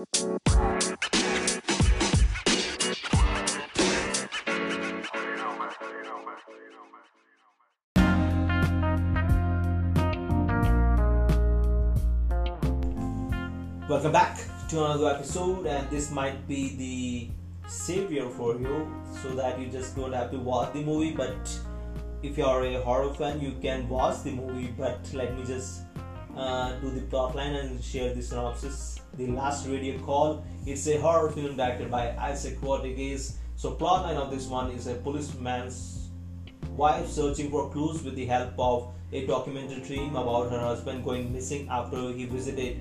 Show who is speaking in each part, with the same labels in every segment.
Speaker 1: Welcome back to another episode, and this might be the savior for you so that you just don't have to watch the movie. But if you are a horror fan, you can watch the movie. But let me just uh, do the plotline and share the synopsis. The Last Radio Call. It's a horror film directed by Isaac Rodriguez. So, plotline of this one is a policeman's wife searching for clues with the help of a documentary team about her husband going missing after he visited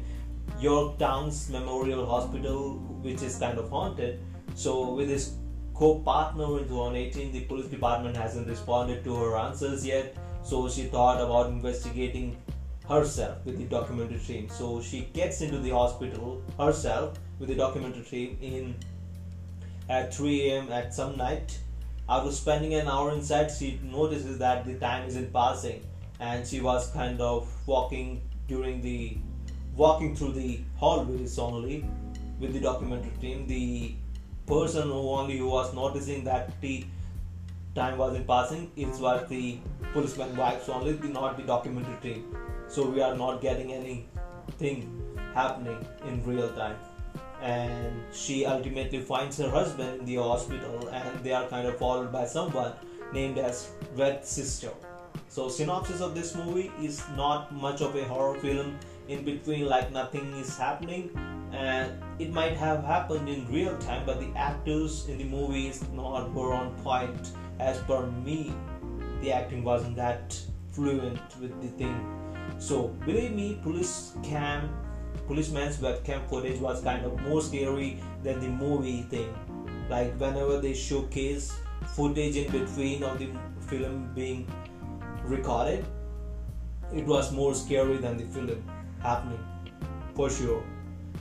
Speaker 1: Yorktown's Memorial Hospital, which is kind of haunted. So, with his co-partner in 2018, the police department hasn't responded to her answers yet. So she thought about investigating herself with the documentary team. So she gets into the hospital herself with the documentary team in at 3 a.m. at some night. After spending an hour inside, she notices that the time isn't passing, and she was kind of walking during the walking through the hallways only with the documentary team. The person who only who was noticing that the time wasn't passing it was the policeman wives only, not the documentary team. So we are not getting anything happening in real time. And she ultimately finds her husband in the hospital, and they are kind of followed by someone named as Red Sister. So synopsis of this movie is not much of a horror film in between like nothing is happening and it might have happened in real time but the actors in the movies not were on point as per me the acting wasn't that fluent with the thing so believe me police cam policeman's webcam footage was kind of more scary than the movie thing like whenever they showcase footage in between of the film being recorded it was more scary than the film happening for sure.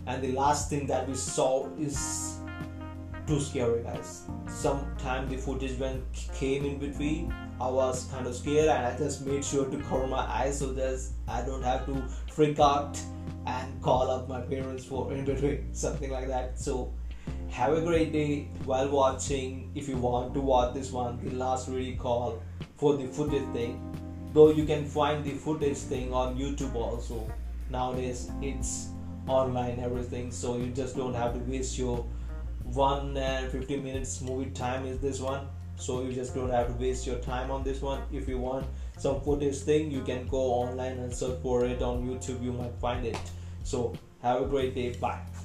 Speaker 1: And the last thing that we saw is too scary, guys. Sometime the footage when came in between, I was kind of scared, and I just made sure to cover my eyes so that I don't have to freak out and call up my parents for in between, something like that. So have a great day while watching. If you want to watch this one, the Last Radio Call for the footage thing. Though you can find the footage thing on YouTube also nowadays it's online everything so you just don't have to waste your 1 and 15 minutes movie time is this one. So you just don't have to waste your time on this one. If you want some footage thing you can go online and search for it on youtube. You might find it. So have a great day. Bye